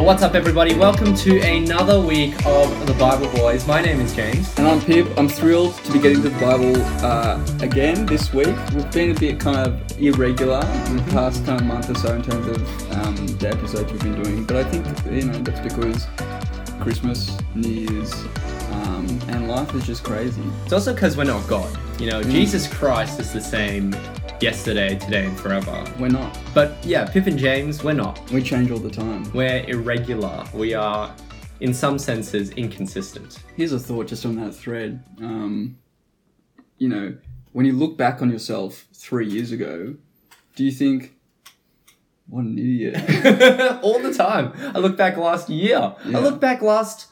Well, what's up, everybody? Welcome to another week of the Bible Boyz. My name is James. And I'm Pip. I'm thrilled to be getting to the Bible uh, again this week. We've been a bit kind of irregular in the past kind of month or so in terms of um, the episodes we've been doing, but I think you know that's because Christmas, New Year's, um, and life is just crazy. It's also because we're not God. You know, Jesus Christ is the same yesterday, today, and forever. We're not. But yeah, Pip and James, we're not. We change all the time. We're irregular. We are, in some senses, inconsistent. Here's a thought just on that thread. Um, you know, when you look back on yourself three years ago, do you think, what an idiot? All the time. I look back last year. Yeah. I look back last.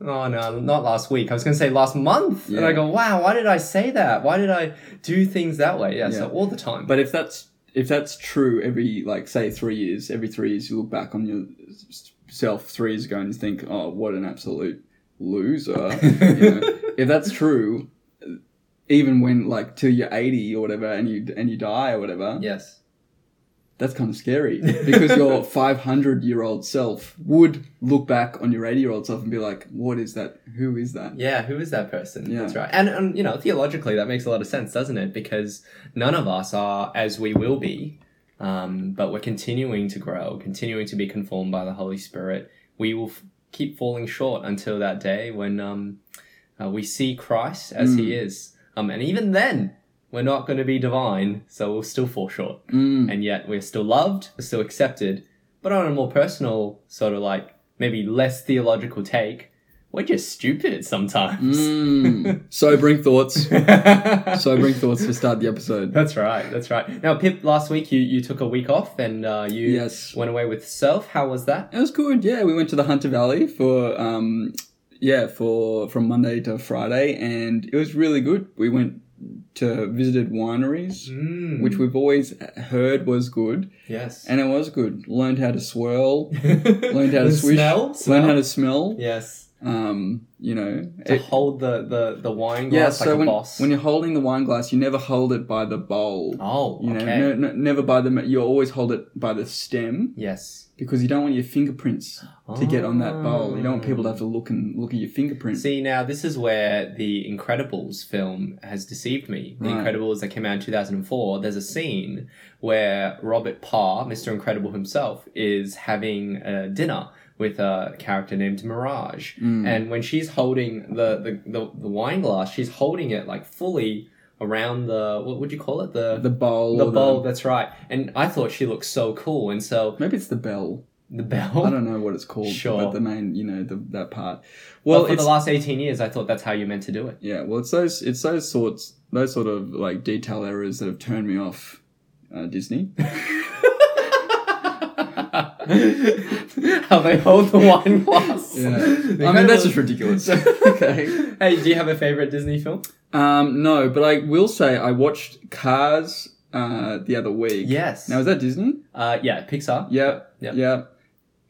Oh no, not last week. I was going to say last month. And I go, wow, why did I say that? Why did I do things that way? Yeah, so all the time. But if that's if that's true, every like say three years, every three years you look back on yourself three years ago and you think, oh, what an absolute loser. you know? If that's true, even when like till you're eighty or whatever, and you and you die or whatever, yes. That's kind of scary because your five hundred year old self would look back on your eighty year old self and be like, what is that? Who is that? Yeah, who is that person? Yeah. That's right. And, and, you know, theologically, that makes a lot of sense, doesn't it? Because none of us are as we will be, um, but we're continuing to grow, continuing to be conformed by the Holy Spirit. We will f- keep falling short until that day when um, uh, we see Christ as he is. Um, and even then, we're not going to be divine, so we'll still fall short. Mm. And yet, we're still loved, we're still accepted. But on a more personal, sort of like maybe less theological take, we're just stupid sometimes. Mm. Sobering thoughts. Sobering thoughts to start the episode. That's right. That's right. Now, Pip, last week you, you took a week off and uh, you Yes. went away with self. How was that? It was good. Yeah, we went to the Hunter Valley for um, yeah, for from Monday to Friday, and it was really good. We went to visited wineries, Mm. which we've always heard was good, yes. and it was good. Learned how to swirl, learned how to swish, smell. learned how to smell. Yes. Um, you know, To it- hold the the the wine yeah. glass So like a when boss. when you're holding the wine glass, you never hold it by the bowl. oh, You know, okay. no, no, never by the. You always hold it by the stem yes. Because you don't want your fingerprints to get on that bowl. You don't want people to have to look and look at your fingerprints. See, now this is where the Incredibles film has deceived me. The Right. Incredibles that came out in 2004, there's a scene where Robert Parr, Mr. Incredible himself, is having a dinner with a character named Mirage. Mm. And when she's holding the, the, the, the wine glass, she's holding it like fully around the, what would you call it? The, the bowl. the or bowl, that's right. And I thought she looked so cool. And so Maybe it's the bell. the bell. I don't know what it's called. Sure. But the main, you know, the, that part. well, Well, for the last 18 years, I thought that's how you meant to do it. yeah. Well, it's those. It's those sorts. Those sort of like detail errors that have turned me off uh, Disney. How they hold the wine glass. Yeah. I mean, that's Incredibles- just ridiculous. okay. Hey, do you have a favorite Disney film? Um, no, but I will say I watched Cars uh, the other week. Yes. Now is that Disney? Uh, yeah, Pixar. Yep. Yep. yep.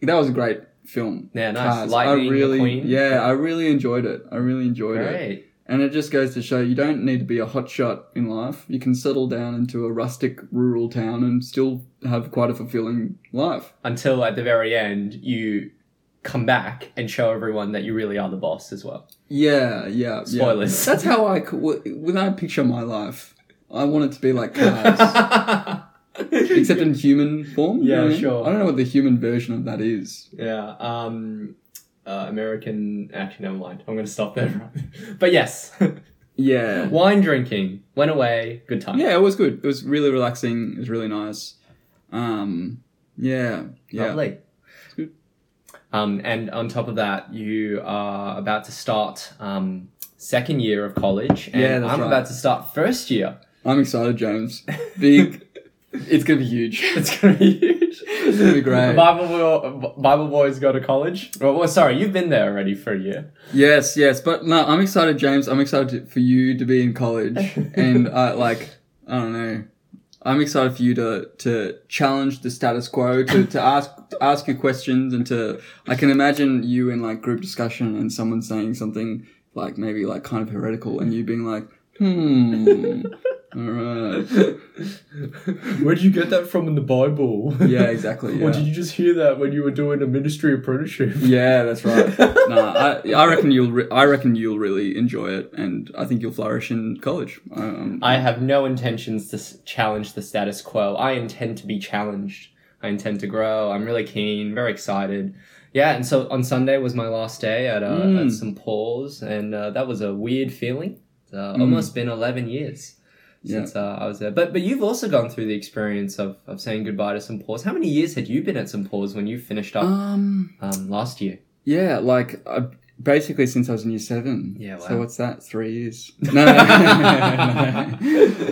That was a great film. Yeah, nice. Cars. Lightning I really, McQueen. yeah, I really enjoyed it. I really enjoyed it. Great. And it just goes to show you don't need to be a hotshot in life. You can settle down into a rustic rural town and still have quite a fulfilling life. Until at the very end, you come back and show everyone that you really are the boss as well. Yeah, yeah. yeah. Spoilers. That's how I, when I picture my life, I want it to be like cars, except in human form. you Yeah, know I mean? sure. I don't know what the human version of that is. yeah. Um, uh, American. Actually, never mind. I'm going to stop there. but yes, Yeah. wine drinking went away. Good time. Yeah, it was good. It was really relaxing. It was really nice. Um, yeah, yeah. Lovely. Um, and on top of that, you are about to start um, second year of college, and Yeah, that's I'm right. about to start first year. I'm excited, James. Big. it's gonna be huge. It's gonna be huge. It's gonna be great. Bible boy, Bible boys go to college. Well, well, sorry, you've been there already for a year. Yes, yes, but no, I'm excited, James. I'm excited to, for you to be in college, and uh, like I don't know, I'm excited for you to to challenge the status quo, to, to ask to ask you questions, and to I can imagine you in like group discussion and someone saying something like maybe like kind of heretical, and you being like, hmm, All right. Where did you get that from in the Bible? Yeah, exactly. Yeah. Or did you just hear that when you were doing a ministry apprenticeship? Yeah, that's right. no, I, I reckon you'll. Re- I reckon you'll really enjoy it, and I think you'll flourish in college. Um, I have no intentions to s- challenge the status quo. I intend to be challenged. I intend to grow. I'm really keen, very excited. Yeah, and so on Sunday was my last day at, uh, Mm. at St. Paul's, and uh, that was a weird feeling. Uh, Mm. almost been 11 years Yeah. since uh, I was there. But but you've also gone through the experience of, of saying goodbye to St. Paul's. How many years had you been at St. Paul's when you finished up um. um, last year? Yeah, like uh, basically since I was in year seven. Yeah, So what's that? Three years? No, no,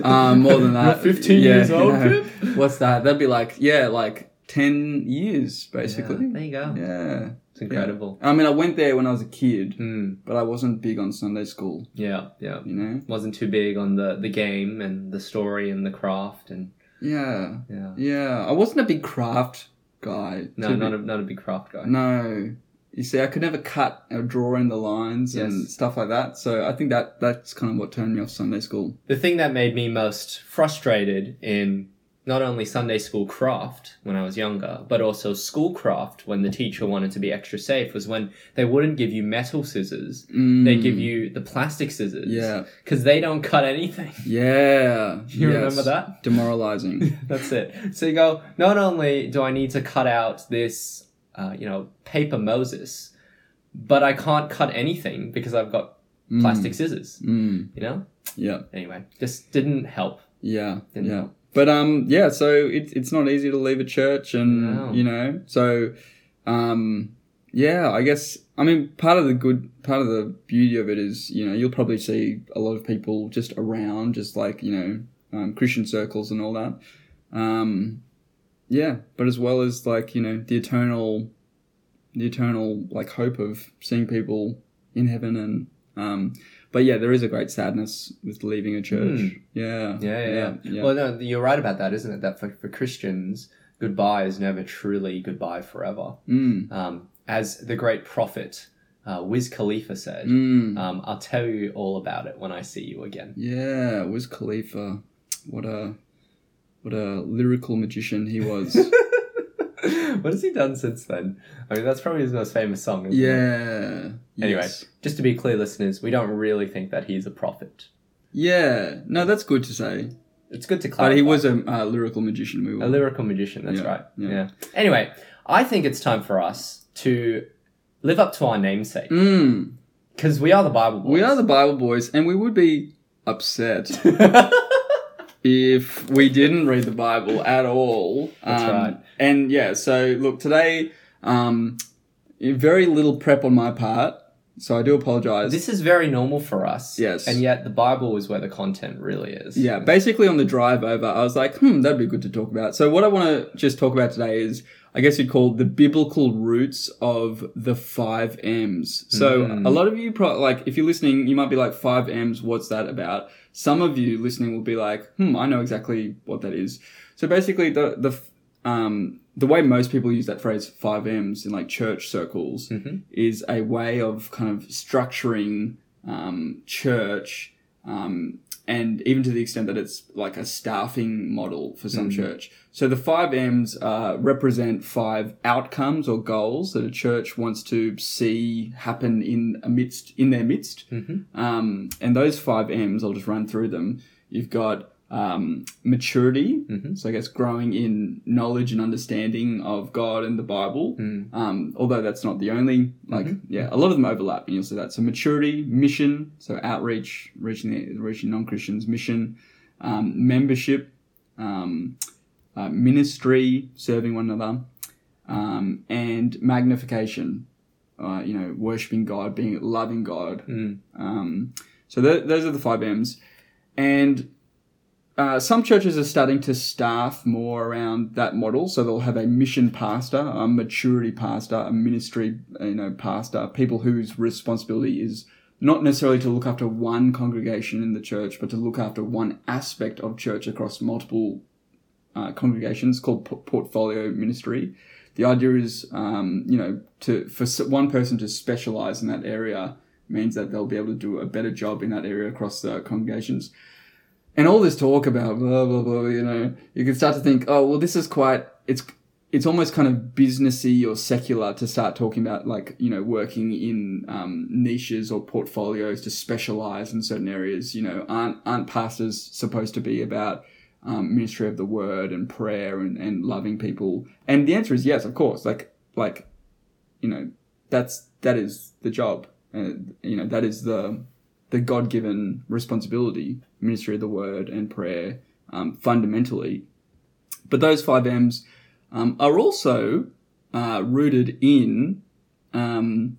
um, more than that. You're 15 Yeah, years old, no. What's that? That'd be like yeah, like ten years basically. Yeah, there you go. Yeah. It's incredible. I mean, I went there when I was a kid, Mm, but I wasn't big on Sunday school. yeah, yeah. You know? wasn't too big on the the game and the story and the craft and Yeah. yeah. Yeah. I wasn't a big craft guy. No, not a not a big craft guy. No. You see, I could never cut or draw in the lines and stuff like that. So I think that that's kind of what turned me off Sunday school. The thing that made me most frustrated in not only Sunday school craft when I was younger, but also school craft when the teacher wanted to be extra safe was when they wouldn't give you metal scissors. Mm. They give you the plastic scissors. Yeah. Because they don't cut anything. Yeah. You yes. remember that? Demoralizing. That's it. So you go, not only do I need to cut out this, uh, you know, paper Moses, but I can't cut anything because I've got Mm. plastic scissors, Mm. you know? Yeah. Anyway, just didn't help. Yeah. Didn't yeah. help. But um, yeah. So it's it's not easy to leave a church, and No. you know, so um, yeah. I guess I mean part of the good part of the beauty of it is you know you'll probably see a lot of people just around, just like you know um, Christian circles and all that. Um, yeah, but as well as like you know the eternal, the eternal like hope of seeing people in heaven and um, but yeah, there is a great sadness with leaving a church. Mm. Yeah, Yeah, yeah, yeah. Well, no, you're right about that, isn't it? That for, for Christians, goodbye is never truly goodbye forever. Mm, Um, as the great prophet uh, Wiz Khalifa said, mm. um, I'll tell you all about it when I see you again. Yeah, Wiz Khalifa. What a what a lyrical magician he was. what has he done since then? I mean, that's probably his most famous song. Isn't It? yeah. Anyway. Yes. Just to be clear, listeners, we don't really think that he's a prophet. Yeah. No, that's good to say. It's good to clarify. But he was a uh, lyrical magician. We were. a lyrical magician. That's Yeah, right. yeah. Yeah. Anyway, I think it's time for us to live up to our namesake Mm, because we are the Bible boys. we are the Bible boys, and we would be upset if we didn't read the Bible at all. That's Um, right. And yeah, so look, today, um, very little prep on my part, so I do apologize. This is very normal for us. Yes. And yet the Bible is where the content really is. Yeah, basically on the drive over, I was like, hmm, that'd be good to talk about. So what I want to just talk about today is, I guess you'd call the biblical roots of the five M's. So Mm. a lot of you, pro- like, if you're listening, you might be like, five M's, what's that about? Some of you listening will be like, hmm, I know exactly what that is. So basically, the the um, the way most people use that phrase five M's in like church circles Mhm. is a way of kind of structuring um, church um, and even to the extent that it's like a staffing model for some Mhm. church. So the five M's uh, represent five outcomes or goals that a church wants to see happen in amidst in their midst. Mhm. Um, and those five M's, I'll just run through them. You've got um, maturity, Mhm. so I guess growing in knowledge and understanding of God and the Bible. Mm. Um, although that's not the only, like, Mhm. yeah, a lot of them overlap, and you'll see that. So maturity, mission, so outreach, reaching the, reaching non Christians, mission, um, membership, um, uh, ministry, serving one another, um, and magnification. Uh, you know, worshiping God, being loving God, Mm. um, so th- those are the five M's, and uh, some churches are starting to staff more around that model. So they'll have a mission pastor, a maturity pastor, a ministry you know pastor, people whose responsibility is not necessarily to look after one congregation in the church, but to look after one aspect of church across multiple uh, congregations called p- portfolio ministry. The idea is, um, you know, to for one person to specialize in that area means that they'll be able to do a better job in that area across the congregations. And all this talk about blah blah blah, you know, you can start to think, oh well, this is quite it's it's almost kind of businessy or secular to start talking about like you know working in um, niches or portfolios to specialize in certain areas. You know, aren't aren't pastors supposed to be about um, ministry of the word and prayer and, and loving people? And the answer is yes, of course. Like like you know that's that is the job. Uh, you know that is the the God given responsibility, ministry of the word and prayer, um, fundamentally. But those five M's um, are also uh, rooted in um,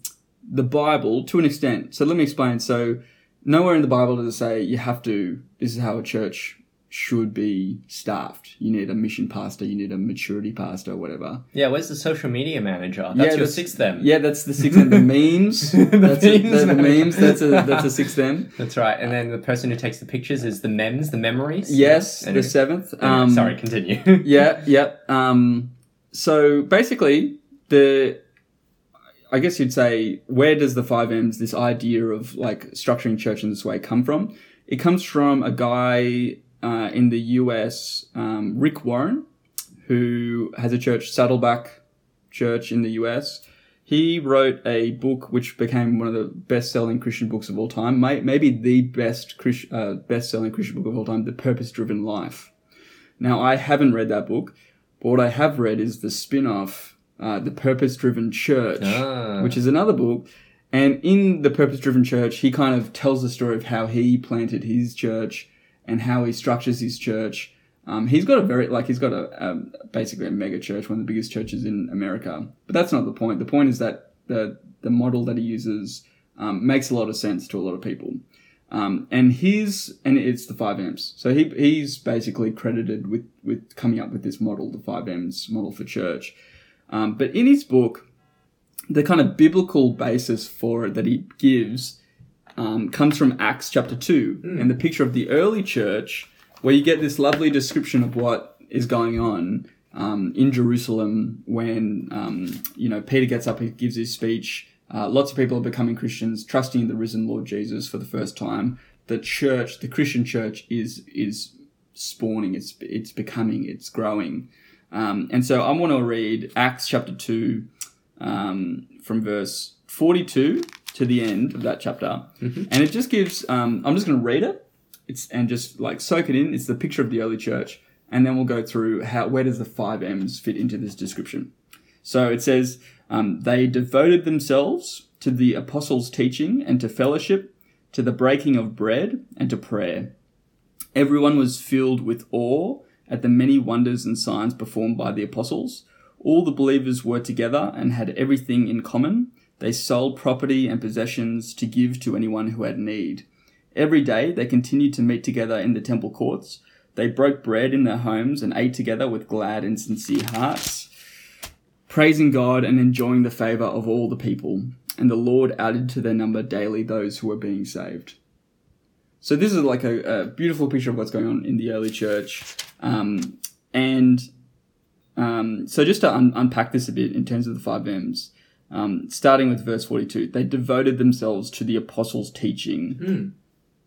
the Bible to an extent. So let me explain. So nowhere in the Bible does it say you have to. This is how a church should be staffed. You need a mission pastor, you need a maturity pastor, whatever. Yeah, where's the social media manager? That's Yeah, your that's- sixth them. Yeah, that's the sixth M. The memes. The that's a- memes the, the manager. memes. That's a that's a sixth M. That's right. And then the person who takes the pictures is the mems, the memories. Yes, Anyway. the seventh. Um, sorry, continue. yeah, yeah. Um, so basically, the I guess you'd say where does the five M's, this idea of like structuring church in this way, come from? It comes from a guy uh, in the U.S., um, Rick Warren, who has a church, Saddleback Church in the U.S. He wrote a book which became one of the best-selling Christian books of all time, may, maybe the best Chris, uh, best-selling Christian book of all time, The Purpose-Driven Life. Now, I haven't read that book, but what I have read is the spin-off, uh, The Purpose-Driven Church, Ah. which is another book. And in The Purpose-Driven Church, he kind of tells the story of how he planted his church and how he structures his church. Um, he's got a very, like, he's got a, um, basically a mega church, one of the biggest churches in America. But that's not the point. The point is that the, the model that he uses, um, makes a lot of sense to a lot of people. Um, and his, and it's the five M's. So he, he's basically credited with, with coming up with this model, the five M's model for church. Um, but in his book, the kind of biblical basis for it that he gives um, comes from Acts chapter 2 and the picture of the early church, where you get this lovely description of what is going on um, in Jerusalem when, um, you know, Peter gets up, he gives his speech. Uh, lots of people are becoming Christians, trusting in the risen Lord Jesus for the first time. The church, the Christian church, is is spawning. It's it's becoming. It's growing. Um, and so I want to read Acts chapter two, um, from verse 42 to the end of that chapter. And it just gives, um, I'm just going to read it it's, and just like soak it in. It's the picture of the early church. And then we'll go through how, where does the five M's fit into this description? So it says, um, they devoted themselves to the apostles' teaching and to fellowship, to the breaking of bread and to prayer. Everyone was filled with awe at the many wonders and signs performed by the apostles. All the believers were together and had everything in common. They sold property and possessions to give to anyone who had need. Every day they continued to meet together in the temple courts. They broke bread in their homes and ate together with glad and sincere hearts, praising God and enjoying the favor of all the people. And the Lord added to their number daily those who were being saved. So this is like a, a beautiful picture of what's going on in the early church. Um, and um, so just to un- unpack this a bit in terms of the five M's, um, starting with verse 42, they devoted themselves to the apostles' teaching.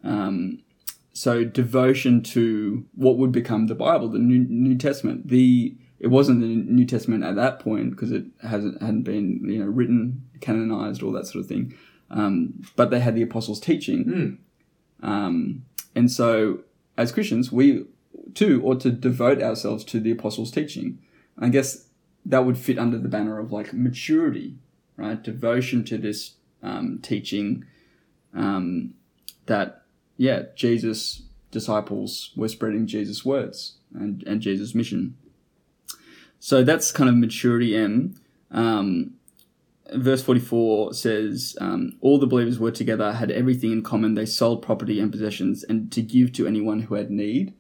Um, so devotion to what would become the Bible, the New, New Testament. The it wasn't the New Testament at that point because it hasn't hadn't been you know written, canonized, all that sort of thing. Um, but they had the apostles' teaching, um, and so as Christians, we too ought to devote ourselves to the apostles' teaching. I guess that would fit under the banner of like maturity, right? Devotion to this um, teaching um, that yeah, Jesus disciples were spreading Jesus' words and, and Jesus' mission. So that's kind of maturity M. Um, verse 44 says, um, All the believers were together, had everything in common. They sold property and possessions and to give to anyone who had need.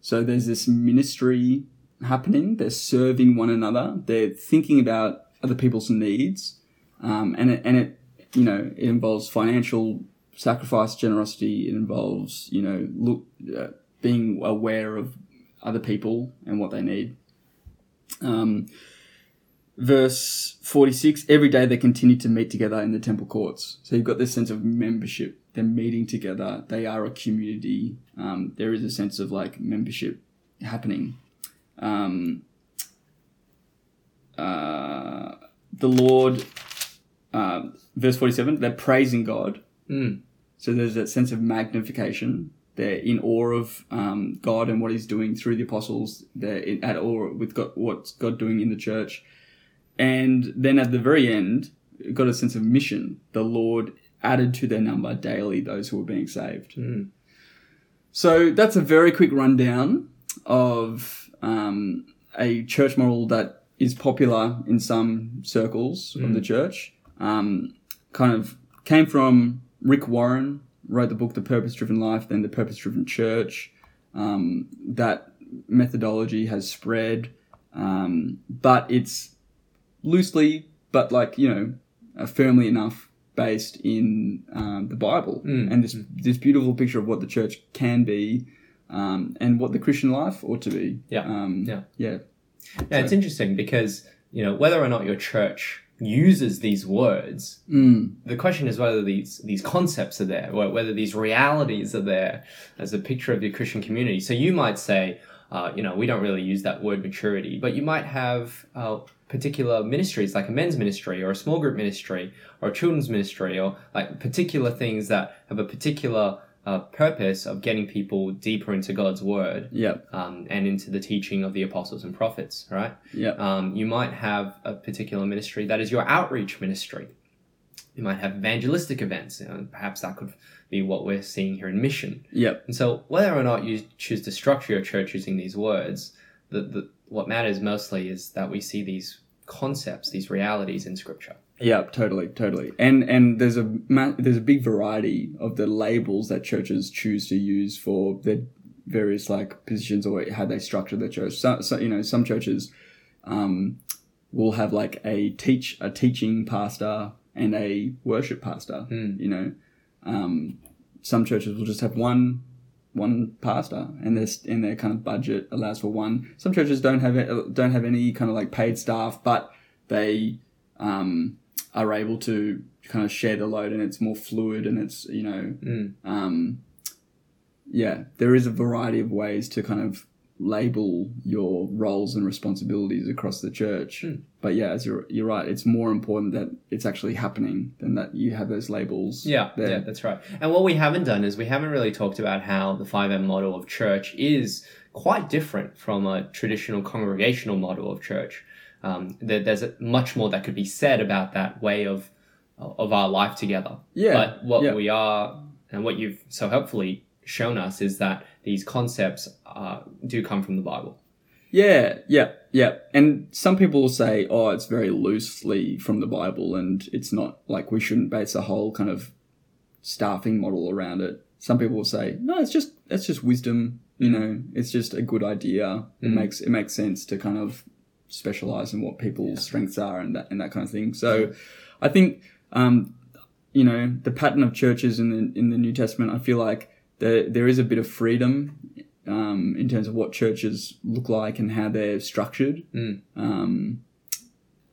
So there's this ministry happening. They're serving one another. They're thinking about other people's needs. Um, and it, and it, you know, it involves financial sacrifice, generosity. It involves, you know, look, uh, being aware of other people and what they need. Um, verse 46 every day they continued to meet together in the temple courts so you've got this sense of membership they're meeting together. They are a community. Um, there is a sense of like membership happening. Um, uh, the Lord, uh, verse 47, they're praising God. Mm. So there's that sense of magnification. They're in awe of um, God and what He's doing through the apostles. They're in, at awe with God, what's God doing in the church. And then at the very end, got a sense of mission. The Lord added to their number daily those who were being saved. Mm. So that's a very quick rundown of um, a church model that is popular in some circles of the church. Um, kind of came from Rick Warren, wrote the book The Purpose Driven Life, then The Purpose Driven Church. Um, that methodology has spread, um, but it's loosely, but like, you know, uh, firmly enough based in um, the Bible Mm. and this this beautiful picture of what the church can be um, and what the Christian life ought to be. Yeah. Um, Yeah. Yeah. Yeah, it's interesting because you know whether or not your church uses these words, Mm. the question is whether these these concepts are there, whether these realities are there as a picture of your Christian community. So you might say, uh, you know, we don't really use that word maturity, but you might have uh, particular ministries like a men's ministry or a small group ministry or a children's ministry or like particular things that have a particular uh, purpose of getting people deeper into God's word Yeah. um, and into the teaching of the apostles and prophets, right? Yeah. Um, you might have a particular ministry that is your outreach ministry. You might have evangelistic events. You know, perhaps that could be what we're seeing here in mission. Yeah. And so, whether or not you choose to structure your church using these words, the, the, what matters mostly is that we see these concepts, these realities in Scripture. Yeah, totally, totally. And and there's a there's a big variety of the labels that churches choose to use for their various like positions or how they structure their church. So, so you know, some churches um, will have like a teach a teaching pastor and a worship pastor. Mm. You know, um, some churches will just have one one pastor and their and their kind of budget allows for one. Some churches don't have don't have any kind of like paid staff, but they um, are able to kind of share the load and it's more fluid and it's you know Mm. um, yeah there is a variety of ways to kind of label your roles and responsibilities across the church Mm. but yeah as you're, you're right it's more important that it's actually happening than that you have those labels Yeah, there. yeah, that's right. And what we haven't done is we haven't really talked about how the 5M model of church is quite different from a traditional congregational model of church. Um, there, there's much more that could be said about that way of of our life together. yeah But what yeah. we are, and what you've so helpfully shown us, is that these concepts uh, do come from the Bible. Yeah, yeah, yeah. And some people will say, oh, it's very loosely from the Bible and it's not like we shouldn't base a whole kind of staffing model around it. Some people will say, no, it's just it's just wisdom, you know, it's just a good idea. It Mm. makes it makes sense to kind of specialize in what people's strengths are and that and that kind of thing. So I think um, you know, the pattern of churches in the in the New Testament, I feel like there there is a bit of freedom um, in terms of what churches look like and how they're structured. Mm. Um,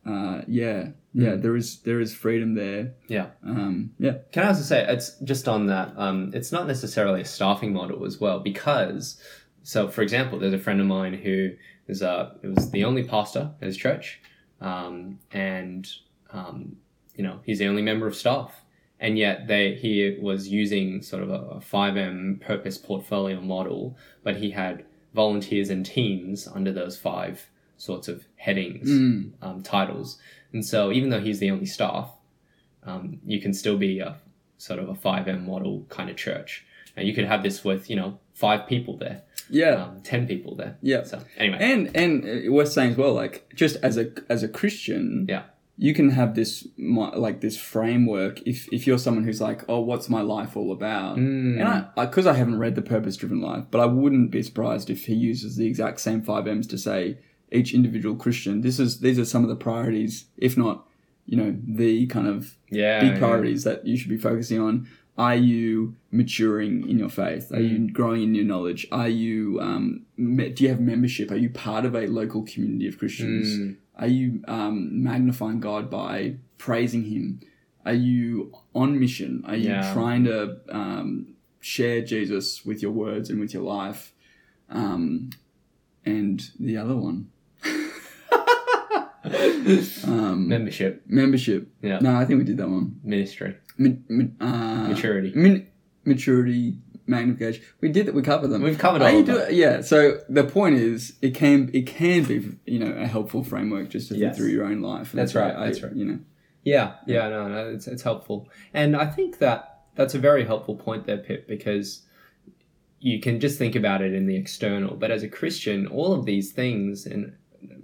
uh, yeah, yeah, there is there is freedom there. Yeah. Um, yeah, Can I also say it's just on that? Um, it's not necessarily a staffing model as well because, so for example, there's a friend of mine who is a it was the only pastor at his church, um, and um, you know he's the only member of staff, and yet they he was using sort of a five M purpose portfolio model, but he had volunteers and teams under those five sorts of headings, Mm. um, titles, and so even though he's the only staff um, you can still be a sort of a 5M model kind of church. And you could have this with, you know, five people there, yeah, um, 10 people there. yeah. So, anyway. And and uh, worth saying as well, like just as a as a Christian, Yeah. you can have this like this framework. If if you're someone who's like, oh, what's my life all about? Mm. And I, because I, haven't read the Purpose Driven Life, but I wouldn't be surprised if he uses the exact same five M's to say each individual Christian. This is these are some of the priorities, if not, you know, the kind of yeah. big yeah. priorities that you should be focusing on. Are you maturing in your faith? Are Mm. you growing in your knowledge? Are you um, me- do you have membership? Are you part of a local community of Christians? Mm. Are you um, magnifying God by praising Him? are you on mission? Are you Yeah. trying to um, share Jesus with your words and with your life? Um, and the other one, um, Membership. membership. Yeah. No, I think we did that one. Ministry. Mi- mi- uh, Maturity. min- maturity, magnification. We did that. We covered them. We've covered all you of do- them. Yeah. So the point is, it can it can be you know a helpful framework just to Yes. through your own life. And That's right, I- that's right. You know. Yeah, yeah, no, no, it's, it's helpful. And I think that that's a very helpful point there, Pip, because you can just think about it in the external. But as a Christian, all of these things in,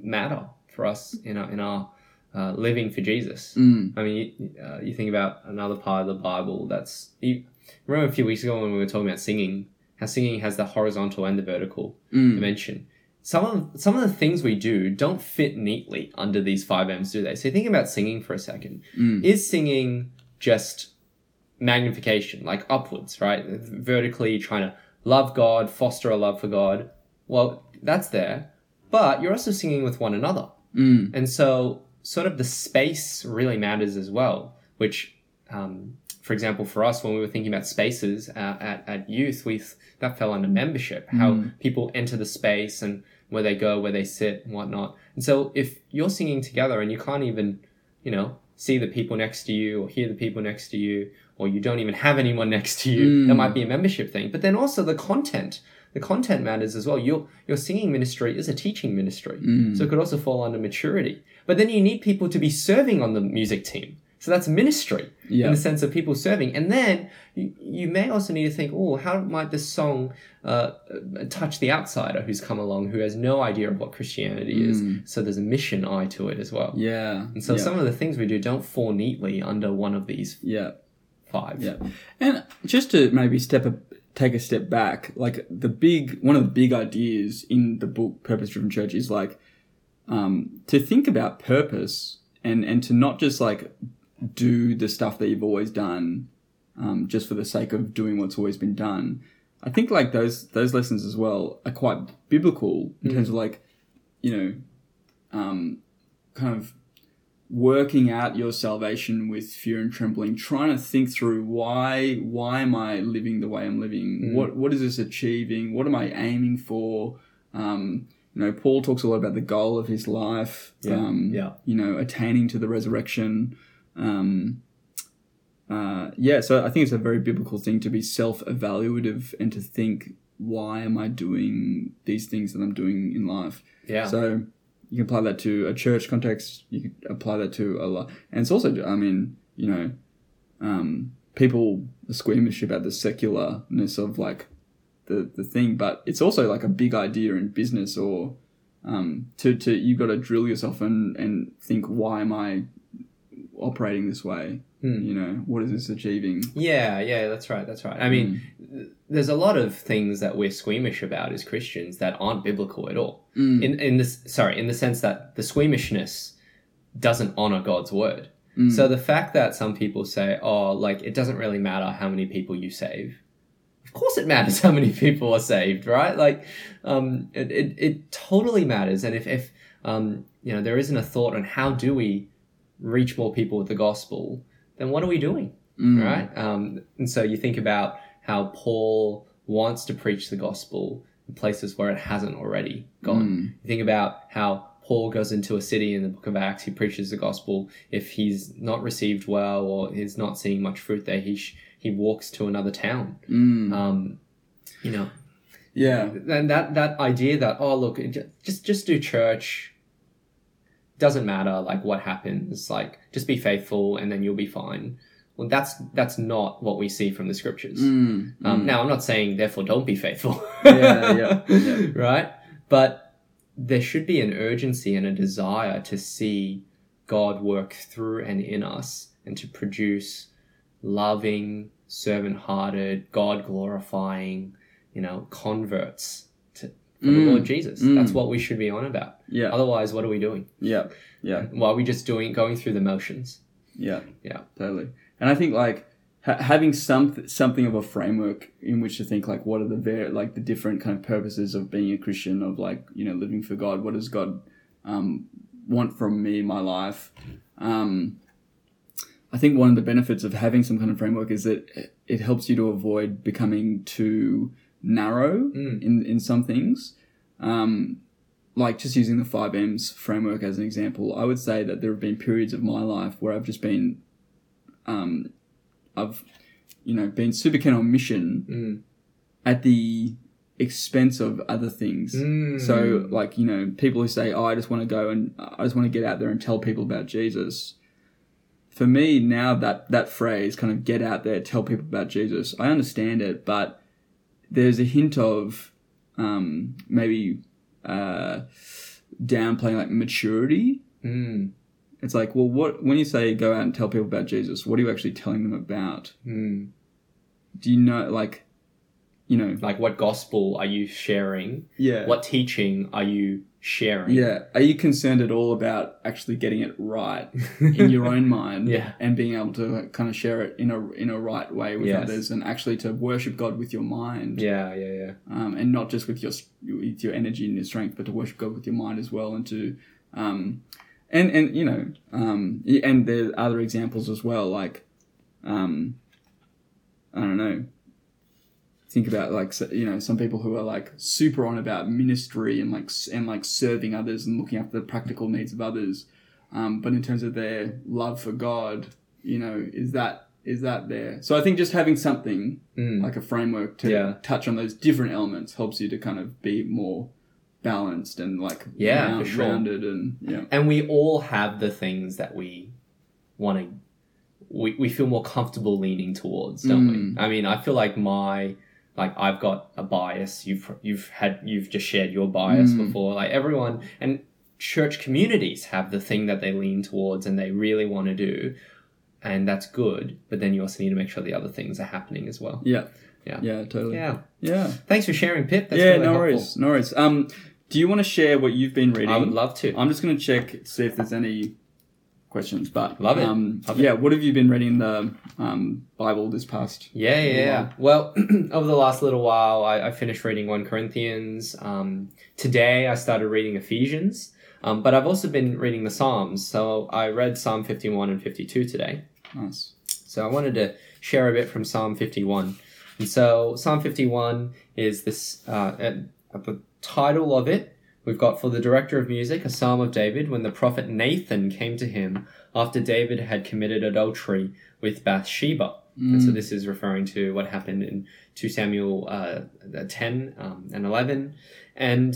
matter for us in our, in our uh, living for Jesus. Mm. I mean, you, uh, you think about another part of the Bible that's. You, remember a few weeks ago when we were talking about singing, how singing has the horizontal and the vertical Mm. dimension. Some of some of the things we do don't fit neatly under these five M's, do they? So think about singing for a second. Mm. Is singing just magnification, like upwards, right? Vertically trying to love God, foster a love for God. Well, that's there, but you're also singing with one another. Mm. And so, sort of the space really matters as well, which, um, for example, for us, when we were thinking about spaces uh, at, at youth, we that fell under membership, how Mm. people enter the space and where they go, where they sit, and whatnot. And so, if you're singing together and you can't even, you know, see the people next to you or hear the people next to you, or you don't even have anyone next to you, Mm. that might be a membership thing. But then also the content. The content matters as well. Your your singing ministry is a teaching ministry. Mm. So it could also fall under maturity. But then you need people to be serving on the music team. So that's ministry in the sense of people serving. And then you, you may also need to think, oh, how might this song uh, touch the outsider who's come along who has no idea of what Christianity is? Mm. So there's a mission eye to it as well. Yeah. And so yeah. some of the things we do don't fall neatly under one of these Yeah. five. Yeah. And just to maybe step a, take a step back, like the big one of the big ideas in the book Purpose Driven Church is like um, to think about purpose and and to not just like do the stuff that you've always done um, just for the sake of doing what's always been done. I think like those those lessons as well are quite biblical in terms of like you know um, kind of working out your salvation with fear and trembling, trying to think through why why am I living the way I'm living? Mm. What what is this achieving? What am I aiming for? Um, you know, Paul talks a lot about the goal of his life. Yeah, Um, yeah. You know, attaining to the resurrection. Um, uh, yeah, so I think it's a very biblical thing to be self-evaluative and to think, why am I doing these things that I'm doing in life? Yeah. So you can apply that to a church context. You can apply that to a lot, and it's also, I mean, you know, um, people are squeamish about the secularness of like the the thing, but it's also like a big idea in business or um, to to you got to drill yourself and and think, why am I operating this way? Hmm. You know, what is this achieving? Yeah, yeah, that's right. That's right. I mean, th- there's a lot of things that we're squeamish about as Christians that aren't biblical at all. Mm. In in this, sorry, in the sense that the squeamishness doesn't honor God's word. Mm. So the fact that some people say, "Oh, like it doesn't really matter how many people you save," of course it matters how many people are saved, right? Like, um, it, it it totally matters. And if if um, you know there isn't a thought on how do we reach more people with the gospel, then what are we doing? Mm. right? Um, and so you think about how Paul wants to preach the gospel in places where it hasn't already gone. Mm. Think about how Paul goes into a city in the book of Acts, he preaches the gospel. If he's not received well or he's not seeing much fruit there, he sh- he walks to another town. Mm. Um, you know, yeah. and that that idea that oh look, just just do church. Doesn't matter like what happens. Like just be faithful and then you'll be fine. Well, that's that's not what we see from the scriptures. Mm. Um, Mm. Now, I'm not saying therefore don't be faithful. Yeah, yeah, yeah. right? But there should be an urgency and a desire to see God work through and in us and to produce loving, servant hearted, God glorifying, you know, converts to for the Mm. Lord Jesus. Mm. That's what we should be on about. Yeah. Otherwise, what are we doing? Yeah. Yeah. Why are we just doing going through the motions? Yeah. Yeah. Totally. And I think like ha- having some something of a framework in which to think like what are the ver- like the different kind of purposes of being a Christian of like you know living for God. What does God um, want from me in my life? Um, I think one of the benefits of having some kind of framework is that it- it helps you to avoid becoming too narrow Mm. in in some things. Um, like just using the five M's framework as an example, I would say that there have been periods of my life where I've just been, um, I've, you know, been super keen on mission Mm. at the expense of other things. Mm. So, like, you know, people who say, oh, I just want to go and I just want to get out there and tell people about Jesus. For me, now that that phrase, kind of get out there, tell people about Jesus, I understand it, but there's a hint of um, maybe uh, downplaying like maturity. Mm. It's like, well, what when you say go out and tell people about Jesus, what are you actually telling them about? Mm. Do you know, like, you know, Like, what gospel are you sharing? yeah, What teaching are you sharing? Yeah. Are you concerned at all about actually getting it right in your own mind Yeah. and being able to kind of share it in a in a right way with Yes. others and actually to worship God with your mind Yeah, yeah, yeah. um, and not just with your with your energy and your strength but to worship God with your mind as well and to um, and and you know um, and there are other examples as well like um, I don't know think about like you know some people who are like super on about ministry and like and like serving others and looking after the practical needs of others um, but in terms of their love for god you know is that is that there so i think just having something Mm. like a framework to Yeah. touch on those different elements helps you to kind of be more balanced and like Yeah, round- sure. rounded and yeah And we all have the things that we want to, we, we feel more comfortable leaning towards, don't Mm. we? I mean, I feel like my, like I've got a bias. You've you've had you've just shared your bias Mm. before. Like everyone and church communities have the thing that they lean towards and they really want to do, and that's good. But then you also need to make sure the other things are happening as well. yeah Yeah. yeah totally Yeah. yeah Thanks for sharing, Pip. That's yeah really no helpful. worries no worries um do you want to share what you've been reading I would love to. I'm just going to check see if there's any questions. But Love it. Um, Love it. yeah, what have you been reading the um, Bible this past? Yeah, yeah, yeah. Well, over the last little while, I, I finished reading 1 Corinthians. Um, today, I started reading Ephesians. Um, but I've also been reading the Psalms. So I read Psalm 51 and 52 today. Nice. So I wanted to share a bit from Psalm 51. And so Psalm 51 is this, uh, uh, the title of it. We've got for the director of music, a psalm of David, when the prophet Nathan came to him after David had committed adultery with Bathsheba. And so this is referring to what happened in 2 Samuel uh, 10 um, and 11. And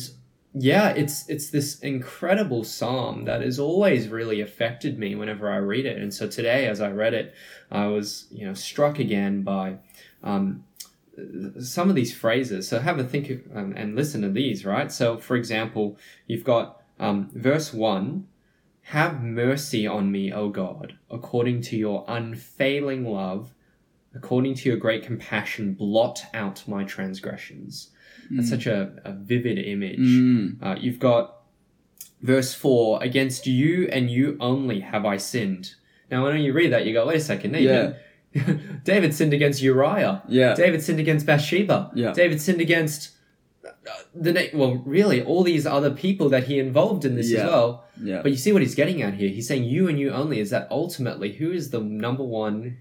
yeah, it's it's this incredible psalm that has always really affected me whenever I read it. And so today, as I read it, I was you know struck again by um, some of these phrases. So have a think of, um, and listen to these. Right. So for example, you've got um, verse one. Have mercy on me, O God, according to your unfailing love, according to your great compassion, blot out my transgressions. That's such a, a vivid image. Mm. Uh, you've got verse 4 Against you and you only have I sinned. Now, when you read that, you go, wait a second, Nathan. David sinned against Uriah. Yeah. David sinned against Bathsheba. Yeah. David sinned against uh, the na- well, really, all these other people that he involved in this Yeah. as well. Yeah. But you see what he's getting at here. He's saying you and you only. Is that ultimately who is the number one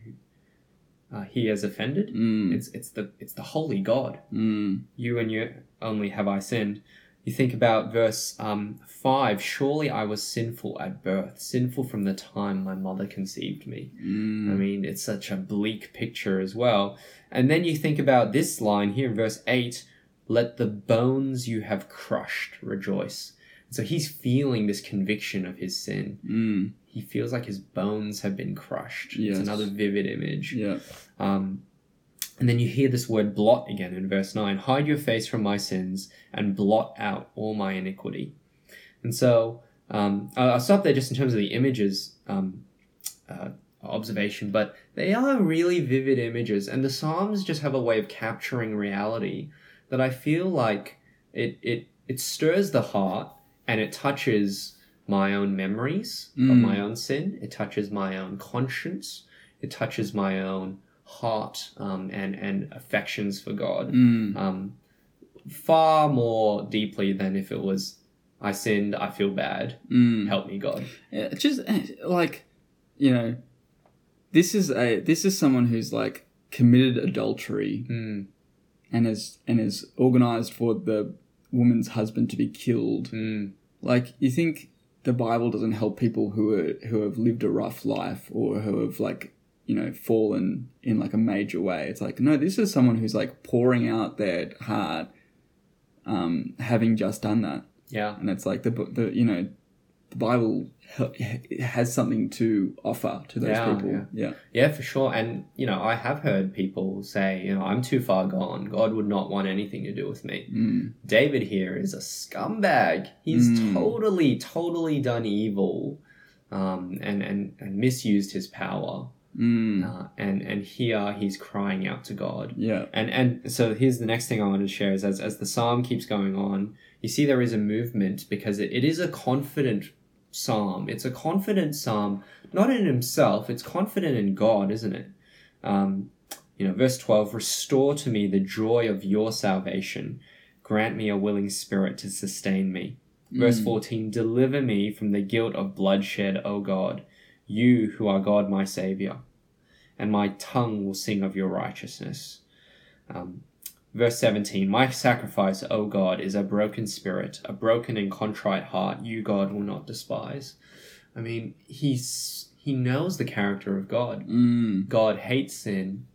uh, he has offended? Mm. It's it's the it's the holy God Mm. you and you only have I sinned. You think about verse um, 5 Surely I was sinful at birth, sinful from the time my mother conceived me. Mm. I mean, it's such a bleak picture as well. And then you think about this line here in verse 8 Let the bones you have crushed rejoice. So he's feeling this conviction of his sin. Mm. He feels like his bones have been crushed. Yes. It's another vivid image. Yeah. Um, and then you hear this word blot again in verse 9 hide your face from my sins and blot out all my iniquity. And so um, I'll stop there just in terms of the images um, uh, observation, but they are really vivid images. And the Psalms just have a way of capturing reality that I feel like it, it, it stirs the heart and it touches my own memories of Mm. my own sin, it touches my own conscience, it touches my own heart um, and and affections for God Mm. um, far more deeply than if it was I sinned, I feel bad, Mm. help me God. Yeah, just eh, like, you know, this is a this is someone who's like committed adultery Mm, and is and is organized for the woman's husband to be killed. mm, Like you think the Bible doesn't help people who are who have lived a rough life or who have like you know fallen in like a major way. It's like no, this is someone who's like pouring out their heart, um, having just done that, yeah. and it's like the the you know the Bible has something to offer to those Yeah, people. yeah. yeah. Yeah, for sure. And, you know, I have heard people say, you know, I'm too far gone. God would not want anything to do with me. Mm. David here is a scumbag. He's Mm. totally, totally done evil um, and, and, and misused his power. Mm. Uh, and, and here he's crying out to God. Yeah. And and so here's the next thing I want to share is as, as the psalm keeps going on, you see there is a movement because it, it is a confident psalm. It's a confident psalm, not in himself, it's confident in God, isn't it? Um, you know, verse 12, restore to me the joy of your salvation. Grant me a willing spirit to sustain me. Verse Mm. 14, deliver me from the guilt of bloodshed, O God, you who are God my Saviour, and my tongue will sing of your righteousness. Um, verse 17, my sacrifice, O God, is a broken spirit, a broken and contrite heart, you, God, will not despise. I mean, he's he knows the character of God. Mm. God hates sin.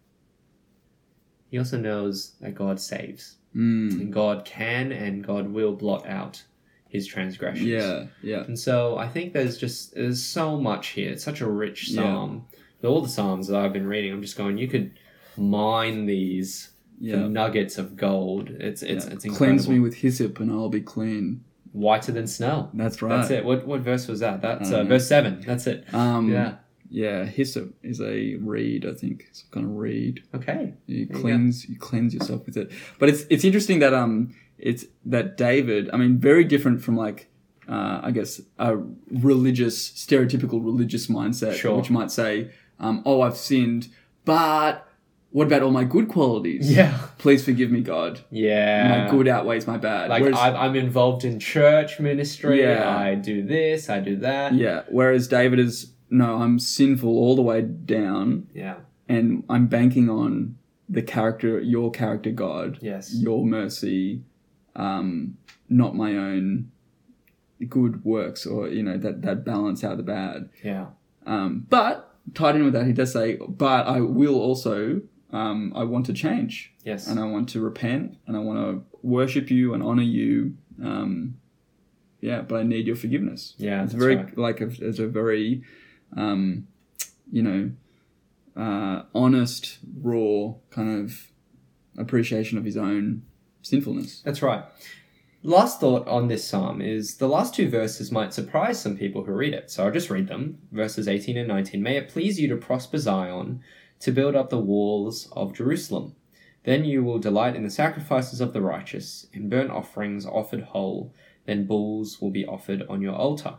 He also knows that God saves. Mm. And God can and God will blot out his transgressions. Yeah. Yeah. And so I think there's just there's so much here. It's such a rich Yeah. psalm. With all the psalms that I've been reading, I'm just going. You could mine these for Yeah. nuggets of gold. It's it's Yeah. it's incredible. Cleanse me with hyssop and I'll be clean. Whiter than snow. That's right. That's it. What what verse was that? That's uh, verse seven. That's it. Um, yeah. Yeah, hyssop is a reed, I think. It's kind of reed. Okay. You There you cleanse, you, cleanse yourself with it. But it's it's interesting that um, it's that David. I mean, very different from like, uh, I guess a religious, stereotypical religious mindset, Sure. which might say, um, "Oh, I've sinned, but what about all my good qualities? Yeah. Please forgive me, God. Yeah. My good outweighs my bad." Like Whereas- I'm, I'm involved in church ministry. Yeah. I do this. I do that. yeah. Whereas David is no, I'm sinful all the way down. Yeah. and I'm banking on the character, your character, God, Yes. your mercy, um, not my own good works, or you know that that balance out the bad. Yeah. Um, but tied in with that, he does say, "But I will also, um, I want to change, Yes. and I want to repent, and I want to worship you and honor you." Um, yeah, but I need your forgiveness. Yeah. It's very right. like a, it's a very, um, you know, uh, honest, raw kind of appreciation of his own sinfulness. That's right. Last thought on this psalm is the last two verses might surprise some people who read it. So I'll just read them. Verses 18 and 19. May it please you to prosper Zion, to build up the walls of Jerusalem. Then you will delight in the sacrifices of the righteous, in burnt offerings offered whole. Then bulls will be offered on your altar.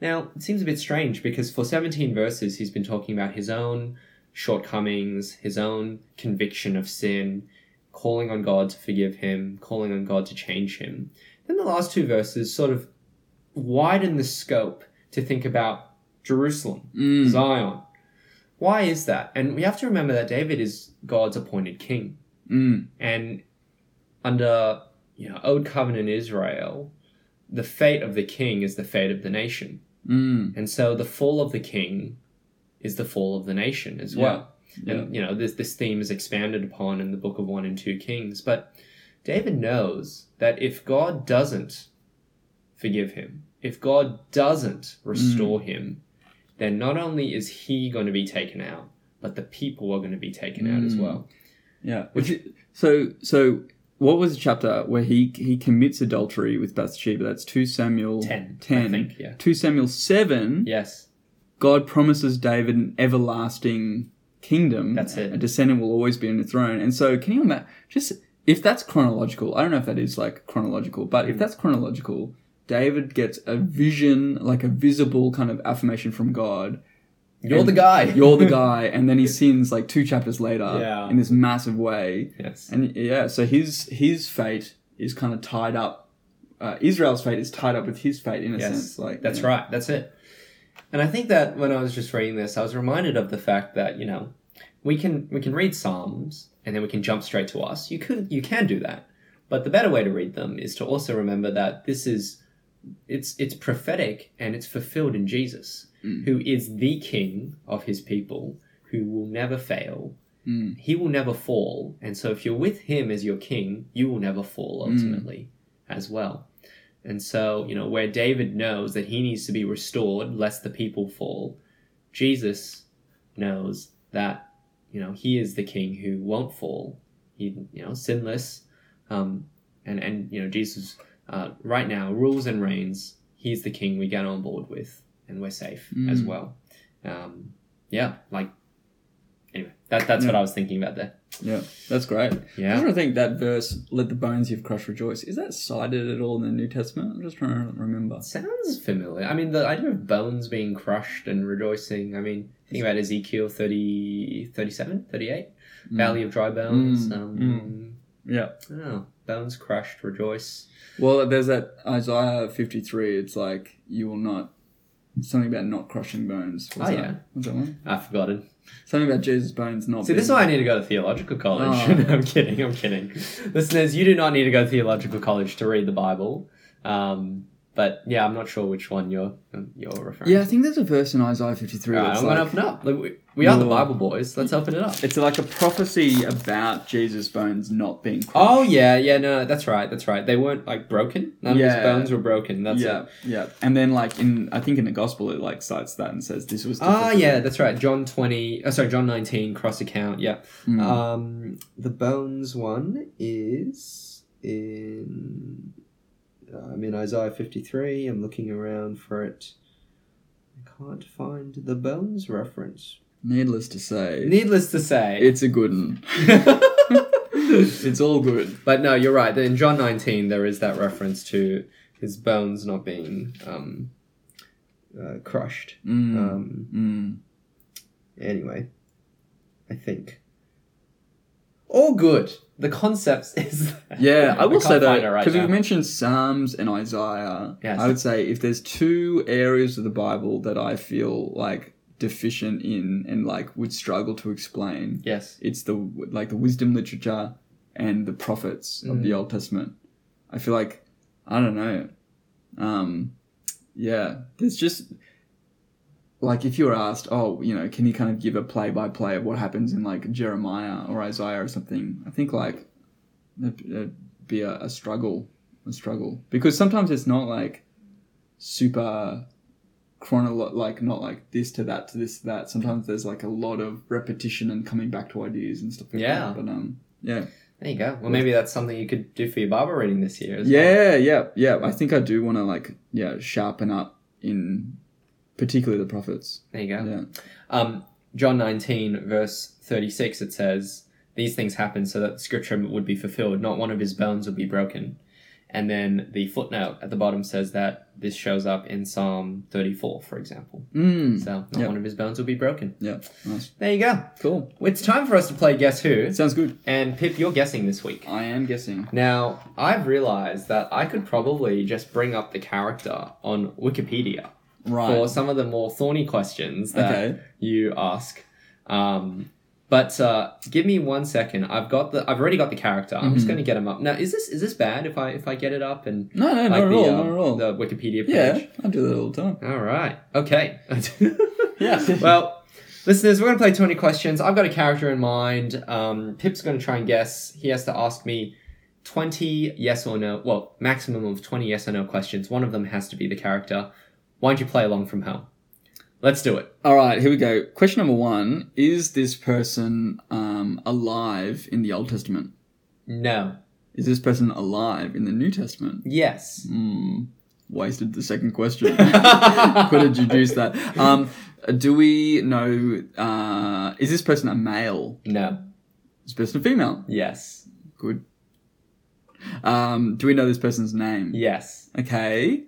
Now, it seems a bit strange because for 17 verses he's been talking about his own shortcomings, his own conviction of sin, calling on God to forgive him, calling on God to change him. Then the last two verses sort of widen the scope to think about Jerusalem, Mm. Zion. Why is that? And we have to remember that David is God's appointed king. Mm. And under you know, Old Covenant Israel, the fate of the king is the fate of the nation. Mm. And so the fall of the king is the fall of the nation as Yeah. well. Yeah. And you know, this this theme is expanded upon in the book of one and two Kings. But David knows that if God doesn't forgive him, if God doesn't restore him, then not only is he going to be taken out, but the people are going to be taken out as Mm. well. Yeah. Which so so what was the chapter where he he commits adultery with Bathsheba? That's two Samuel Ten, I Ten. think, yeah. Two Samuel seven. Yes. God promises David an everlasting kingdom. That's it. A descendant will always be on the throne. And so, can you imagine? Just if that's chronological, I don't know if that is like chronological, but if Mm. that's chronological, David gets a vision, like a visible kind of affirmation from God. You're the guy. You're the guy, and then he sins like two chapters later Yeah. in this massive way. yes. And yeah, so his his fate is kind of tied up. Uh, Israel's fate is tied up with his fate in a Yes. sense. Like That's yeah. right. That's it. And I think that when I was just reading this, I was reminded of the fact that you know we can we can read Psalms and then we can jump straight to us. You could you can do that, but the better way to read them is to also remember that this is it's it's prophetic and it's fulfilled in Jesus, Mm. who is the King of His people, who will never fail. Mm. He will never fall, and so if you're with Him as your King, you will never fall Mm. ultimately as well. And so, you know, where David knows that he needs to be restored lest the people fall, Jesus knows that, you know, he is the king who won't fall. He, you know, sinless. Um, and, and, you know, Jesus, uh, right now rules and reigns. He's the king we get on board with and we're safe as Mm. well. Um, yeah, like, anyway, that, that's what I was thinking about there. Yeah, that's great. Yeah. I Yeah. just want to think that verse, "Let the bones you've crushed rejoice." Is that cited at all in the New Testament? I'm just trying to remember. Sounds familiar. I mean, the idea of bones being crushed and rejoicing. I mean, think about Ezekiel 30, 37, 38, Valley of Dry Bones. Mm, Um, Yeah. I. Bones crushed, rejoice. Well, there's that Isaiah 53. It's like you will not something about not crushing bones. What's Oh, that? yeah. What's that one? I've forgotten. Something about Jesus' bones not. See, this is why I need to go to theological college. Oh. No, I'm kidding. I'm kidding. Listeners, you do not need to go to theological college to read the Bible. Um, but yeah, I'm not sure which one you're you're referring. Yeah, I to. think there's a verse in Isaiah 53. All right, I'm gonna open up. Like, we, we are the Bible Boyz. Let's open it up. It's like a prophecy about Jesus' bones not being. Crushed. Oh yeah, yeah, no, that's right, that's right. They weren't like broken. None of his bones were broken. That's yeah, it. yeah. And then, like in, I think in the gospel, it like cites that and says this was. Ah, yeah, that's right. John twenty. Oh, sorry, John nineteen. Cross account. Yeah. Mm. Um, the bones one is in. Uh, I'm in Isaiah fifty three. I'm looking around for it. I can't find the bones reference. Needless to say, Needless to say, it's a good one. it's all good. But no, you're right. In John 19, there is that reference to his bones not being um, uh, crushed. Mm. Um, mm. anyway, I think. All good. The concept is. Yeah, I will say that it right because we've mentioned Psalms and Isaiah. Yes. I would say if there's two areas of the Bible that I feel like deficient in and like would struggle to explain, Yes. it's the like the wisdom literature and the prophets of the Mm. Old Testament. I feel like I don't know. Um, yeah, there's just like if you were asked, oh, you know, can you kind of give a play by play of what happens in like Jeremiah or Isaiah or something? I think like it'd be a, a struggle, a struggle because sometimes it's not like super chronolo like not like this to that to this to that. Sometimes there's like a lot of repetition and coming back to ideas and stuff like Yeah. that. But um, yeah. There you go. Well, maybe that's something you could do for your Bible reading this year as well. Yeah, yeah, yeah. I think I do want to like yeah sharpen up in particularly the prophets. There you go. Yeah. Um, John 19, verse 36, it says, These things happen so that the scripture would be fulfilled. Not one of his bones would be broken. And then the footnote at the bottom says that this shows up in Psalm 34, for example. Mm. So, not Yep. one of his bones will be broken. Yeah. Nice. There you go. Cool. It's time for us to play Guess Who. Sounds good. And Pip, you're guessing this week. I am guessing. Now, I've realized that I could probably just bring up the character on Wikipedia Right. for some of the more thorny questions that Okay. you ask. Um, but uh, give me one second. I've got the. I've already got the character. I'm just Mhm. going to get him up. Now, is this is this bad if I if I get it up and No, no, like not at all. uh, not at all. the Wikipedia page? yeah, I do that all the time. All right. Okay. Yeah. well, listeners, we're going to play 20 questions. I've got a character in mind. Um, Pip's going to try and guess. He has to ask me 20 yes or no, well, maximum of 20 yes or no questions. One of them has to be the character. Why don't you play along from home? Let's do it. All right, here we go. Question number one: Is this person um, alive in the Old Testament? No. Is this person alive in the New Testament? Yes. Hmm. Wasted the second question. Could have deduced that. Um, do we know? Uh, is this person a male? no. Is this person a female? Yes. Good. Um, do we know this person's name? Yes. Okay.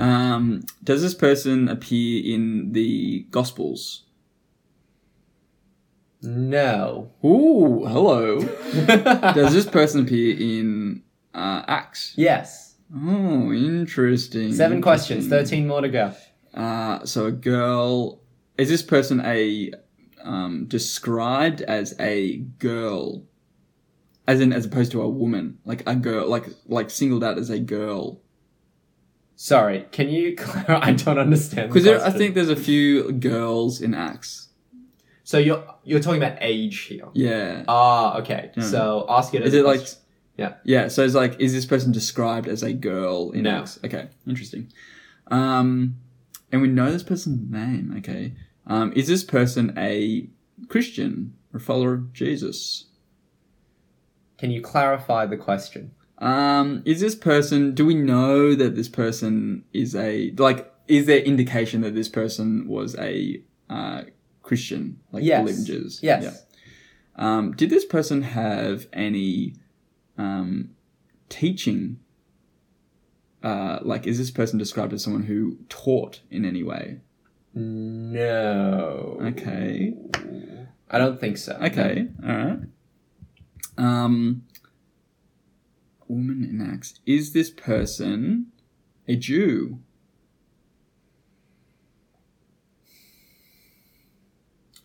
Um, does this person appear in the Gospels? No. Ooh, hello. does this person appear in uh, Acts? yes. Oh, interesting. Seven questions, 13 more to go. Uh, so a girl. Is this person a um, described as a girl, as in as opposed to a woman, like a girl, like like singled out as a girl? Sorry, can you? I don't understand. Because I think there's a few girls in Acts. so. You're you're talking about age here. Yeah. Ah, okay. Yeah. So ask it. As Is it like? Yeah. Yeah. So it's like, is this person described as a girl in No. Acts? Okay, interesting. Um, and we know this person's name. Okay. Um, is this person a Christian or follower of Jesus? Can you clarify the question? Um, is this person? Do we know that this person is a like? Is there indication that this person was a uh, Christian, like Yes. believe in Jesus? Yes. Yeah. Um, did this person have any um, teaching? Uh, like, is this person described as someone who taught in any way? No. Okay. I don't think so. Okay. All right. Um, woman in Acts. Is this person a Jew?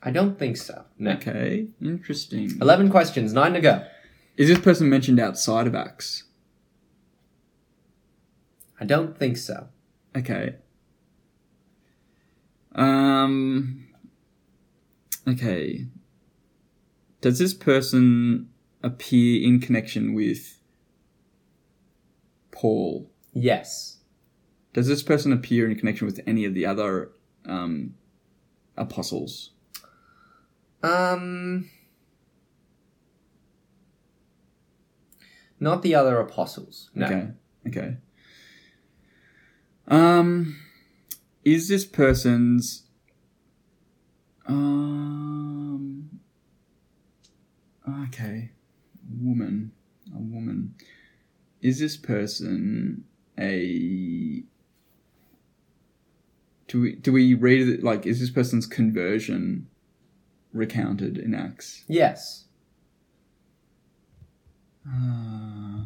I don't think so. No. Okay. Interesting. Eleven questions, nine to go. Is this person mentioned outside of Acts? I don't think so. Okay. Um. Okay. Does this person appear in connection with Paul? Yes. Does this person appear in connection with any of the other um, apostles? Um. Not the other apostles. No. Okay. Okay. Um, is this person's um okay woman a woman is this person a do we do we read it like is this person's conversion recounted in Acts? Yes. Uh,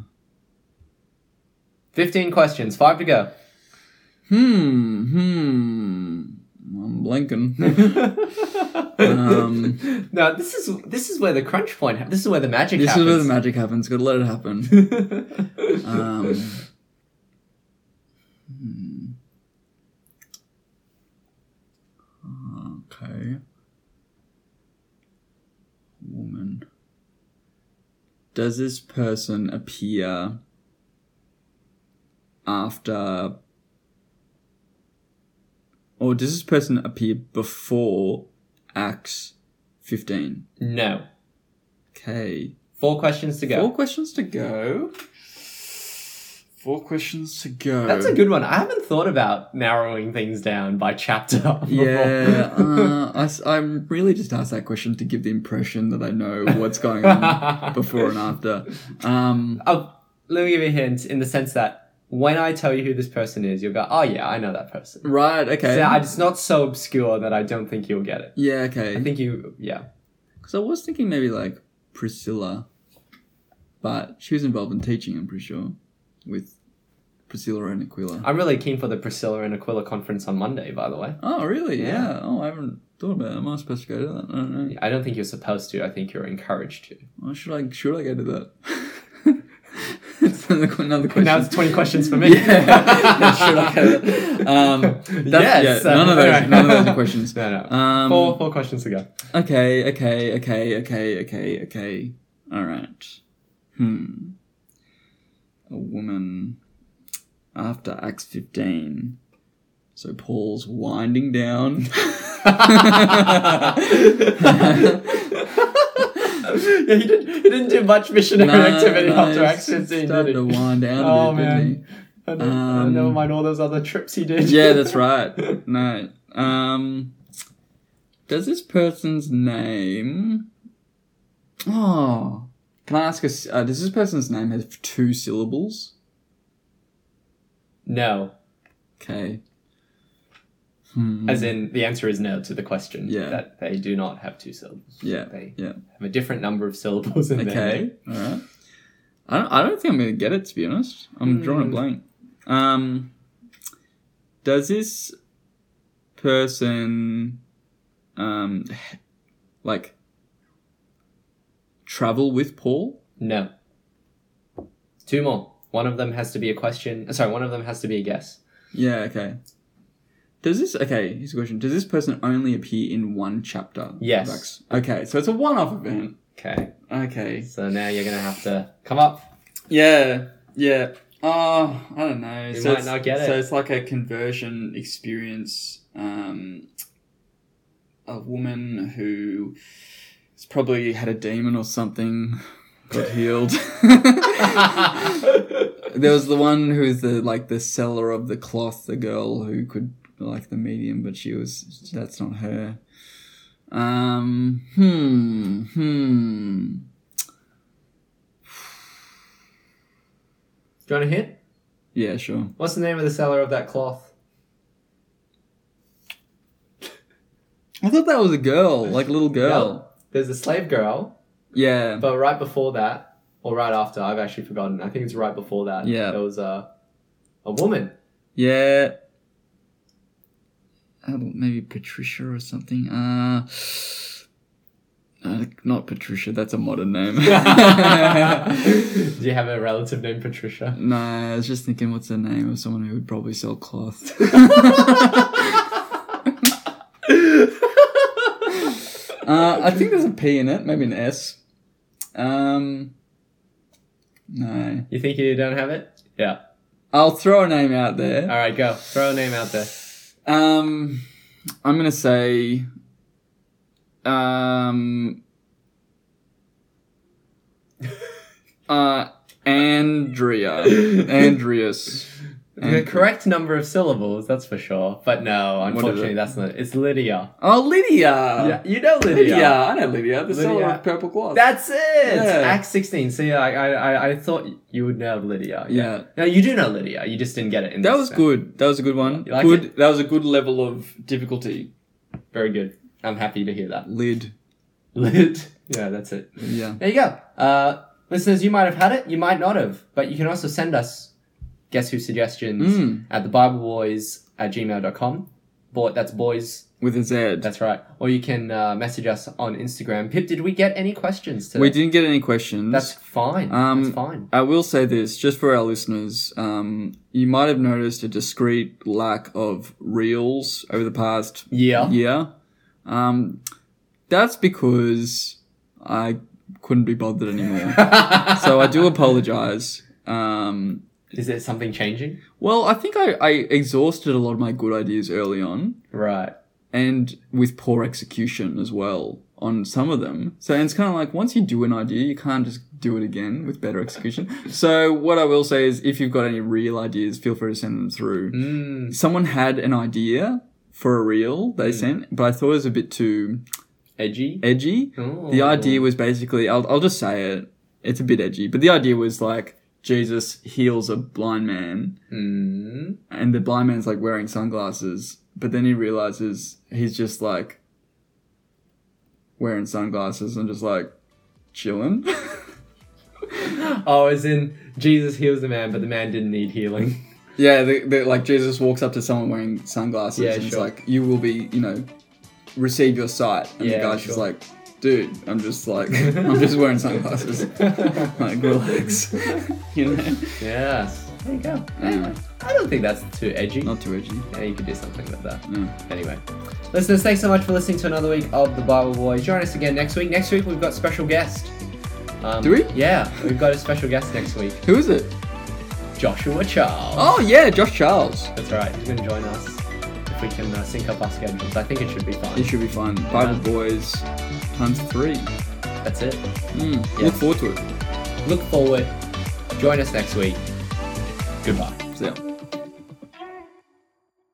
Fifteen questions, five to go. hmm hmm I'm blinking. Um, no, this is this is where the crunch point. Ha- this is where the magic This happens. is where the magic happens. Gotta let it happen. Um, hmm. Okay. Woman. Does this person appear after. Or does this person appear before Acts 15? no. Okay. Four questions to go. Four questions to go. Four questions to go. That's a good one. I haven't thought about narrowing things down by chapter. before. Yeah, uh, I, I'm really just asked that question to give the impression that I know what's going on before and after. Um, Oh, let me give you a hint in the sense that when I tell you who this person is, you'll go, "Oh yeah, I know that person." right, okay. So it's not so obscure that I don't think you'll get it. yeah, okay. I think you, yeah. Because I was thinking maybe like Priscilla, but she was involved in teaching, I'm pretty sure, with Priscilla and Aquila. I'm really keen for the Priscilla and Aquila conference on Monday. By the way, Oh, really? Yeah. Yeah. Oh, I haven't thought about it. Am I supposed to go to that? I don't know. I don't think you're supposed to. I think you're encouraged to. Well, should I should I go to that? Another question. Now it's 20 questions for me. Yeah. I go to? Um, Yes, yeah, none uh, of those. None of those are questions. No, no. Um, four, four questions to go. Okay. Okay. Okay. Okay. Okay. Okay. All right. Hmm. A woman after Acts fifteen. So Paul's winding down. yeah, he didn't. He didn't do much missionary activity after Acts 15, started did to he? wind down Oh, bit, man. didn't I don't- uh, Um, never mind all those other trips he did. Yeah, that's right. No. Um, does this person's name? Oh, can I ask us? Uh, does this person's name have two syllables? No, Okay. Hmm. as in the answer is no to the question. Yeah. that they do not have two syllables. Yeah, they yeah. have a different number of syllables in their Okay. name. All right. I don't. I don't think I'm going to get it. To be honest, I'm drawing a blank. Um, does this person um like travel with Paul? No. Two more. One of them has to be a question. uh, Sorry, one of them has to be a guess. Yeah, okay. Does this okay, here's a question. Does this person only appear in one chapter? Yes. Okay, so it's a one off event. Okay. Okay. So now you're gonna have to come up. Yeah, yeah. Oh, I don't know. You so might not get it. So it's like a conversion experience. Um, a woman who has probably had a demon or something got healed. there was the one who's the like the seller of the cloth, the girl who could like the medium, but she was that's not her. Um, hmm, hmm. Do you want a hint? Yeah, sure. What's the name of the seller of that cloth? I thought that was a girl, like a little girl. No. There's a slave girl, Yeah. but right before that, or right after, I've actually forgotten. I think it's right before that. Yeah. There was a a woman. Yeah. Uh, maybe Patricia or something. Uh, uh, not Patricia. That's a modern name. Do you have a relative named Patricia? no, I was just thinking, what's the name of someone who would probably sell cloth? uh, I think there's a P in it, maybe an S. Um, no. You think you don't have it? Yeah. I'll throw a name out there. All right, go. Throw a name out there. Um, I'm gonna say, um, uh, Andrea, Andreas. The correct number of syllables, that's for sure. But no, unfortunately, that's not. It's Lydia. Oh, Lydia. yeah, you know Lydia. Lydia. I know Lydia. The seller of purple cloth. That's it. Yeah. Act sixteen. See, I, I, I, I thought you would know Lydia. yeah. No, you do know Lydia. You just didn't get it. In That this was step. good. That was a good one. You like good. it? That was a good level of difficulty. Very good. I'm happy to hear that. Lid. Lid. Yeah, that's it. Yeah. There you go. Uh, listeners, you might have had it. You might not have. But you can also send us guess who suggestions Mm. at thebibleboyz at gmail.com. Boy, that's boys. With a Z. That's right. Or you can uh, message us on Instagram. Pip, did we get any questions today? we didn't get any questions. That's fine. Um, that's fine. I will say this, just for our listeners, um, you might have noticed a discreet lack of reels over the past Yeah. year. Um, that's because I couldn't be bothered anymore. so I do apologize. Um, Is there something changing? well, I think I, I exhausted a lot of my good ideas early on, Right. and with poor execution as well on some of them. So it's kind of like once you do an idea, you can't just do it again with better execution. so what I will say is, if you've got any real ideas, feel free to send them through. Mm, Someone had an idea for a reel they sent, but I thought it was a bit too edgy. edgy. The Oh. idea was basically, I'll, I'll just say it, it's a bit edgy, but the idea was like Jesus heals a blind man, Mm. and the blind man's like wearing sunglasses, but then he realizes he's just like wearing sunglasses and just like chilling. Oh, as in Jesus heals the man, but the man didn't need healing. yeah, the, the, like Jesus walks up to someone wearing sunglasses Yeah, and sure. like, you will be, you know, receive your sight. And Yeah, the guy's just like, dude, I'm just like, I'm just wearing sunglasses. like, relax. you know? Yes. There you go. Anyway, I don't think that's too edgy. Not too edgy. Yeah, you could do something like that. Yeah. Anyway, listeners, thanks so much for listening to another week of the Bible Boyz. Join us again next week. Next week we've got special guest. Um, Do we? Yeah, we've got a special guest next week, Who is it? Joshua Charles. Oh yeah, Josh Charles. That's right. He's going to join us if we can uh, sync up our schedules. I think it should be fun. It should be fun. Bible Boyz times three. That's it. Mm, Yes. Look forward to it. Look forward. Join us next week. Goodbye. See ya.